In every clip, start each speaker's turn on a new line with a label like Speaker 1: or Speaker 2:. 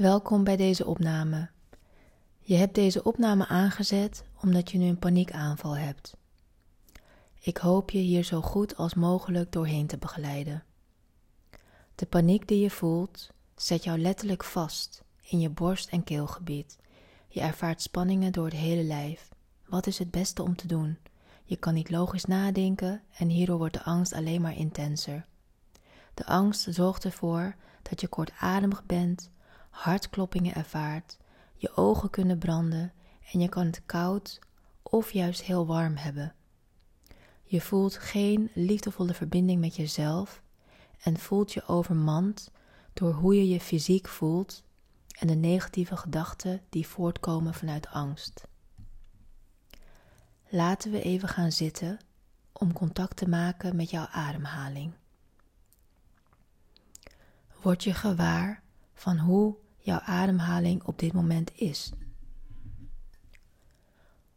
Speaker 1: Welkom bij deze opname. Je hebt deze opname aangezet omdat je nu een paniekaanval hebt. Ik hoop je hier zo goed als mogelijk doorheen te begeleiden. De paniek die je voelt zet jou letterlijk vast in je borst- en keelgebied. Je ervaart spanningen door het hele lijf. Wat is het beste om te doen? Je kan niet logisch nadenken en hierdoor wordt de angst alleen maar intenser. De angst zorgt ervoor dat je kortademig bent, hartkloppingen ervaart, je ogen kunnen branden en je kan het koud of juist heel warm hebben. Je voelt geen liefdevolle verbinding met jezelf en voelt je overmand door hoe je je fysiek voelt en de negatieve gedachten die voortkomen vanuit angst. Laten we even gaan zitten om contact te maken met jouw ademhaling. Word je gewaar van hoe jouw ademhaling op dit moment is.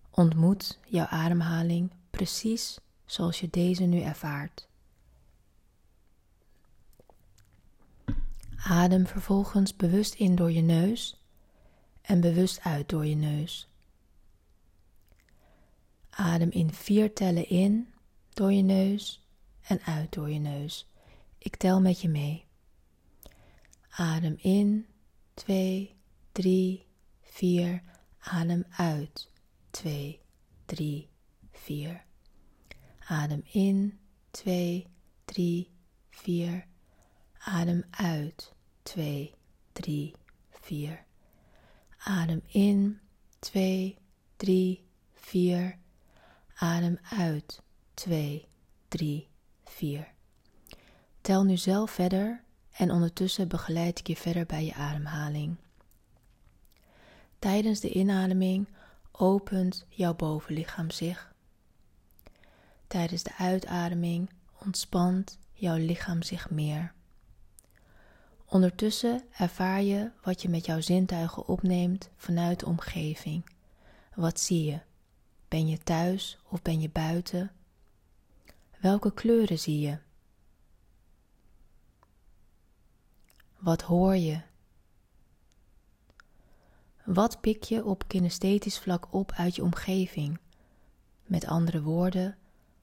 Speaker 1: Ontmoet jouw ademhaling precies zoals je deze nu ervaart. Adem vervolgens bewust in door je neus en bewust uit door je neus. Adem in vier tellen in door je neus en uit door je neus. Ik tel met je mee. Adem in, 2, 3, 4. Adem uit, 2, 3, 4. Adem in, 2, 3, 4. Adem uit, 2, 3, 4. Adem in, 2, 3, 4. Adem uit, 2, 3, 4. Tel nu zelf verder en ondertussen begeleid ik je verder bij je ademhaling. Tijdens de inademing opent jouw bovenlichaam zich. Tijdens de uitademing ontspant jouw lichaam zich meer. Ondertussen ervaar je wat je met jouw zintuigen opneemt vanuit de omgeving. Wat zie je? Ben je thuis of ben je buiten? Welke kleuren zie je? Wat hoor je? Wat pik je op kinesthetisch vlak op uit je omgeving? Met andere woorden,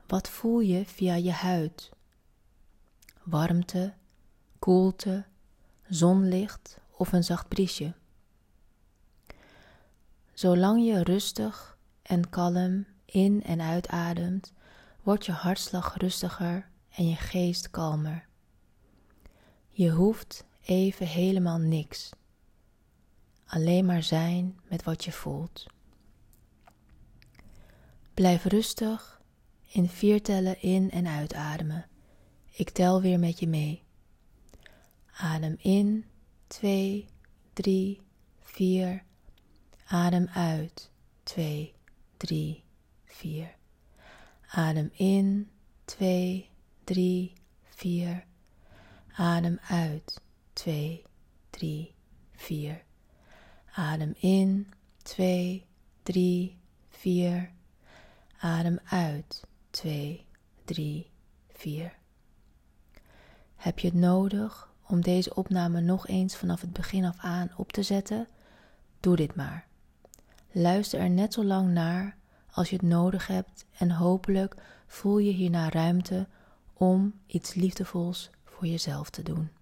Speaker 1: wat voel je via je huid? Warmte, koelte, zonlicht of een zacht briesje? Zolang je rustig en kalm in- en uitademt, wordt je hartslag rustiger en je geest kalmer. Je hoeft even helemaal niks. Alleen maar zijn met wat je voelt. Blijf rustig in vier tellen in en uitademen. Ik tel weer met je mee. Adem in, 2, 3, 4. Adem uit, 2, 3, 4. Adem in, 2, 3, 4. Adem uit, 2, 3, 4. Adem in, 2, 3, 4. Adem uit, 2, 3, 4. Heb je het nodig om deze opname nog eens vanaf het begin af aan op te zetten? Doe dit maar. Luister er net zo lang naar als je het nodig hebt en hopelijk voel je hierna ruimte om iets liefdevols voor jezelf te doen.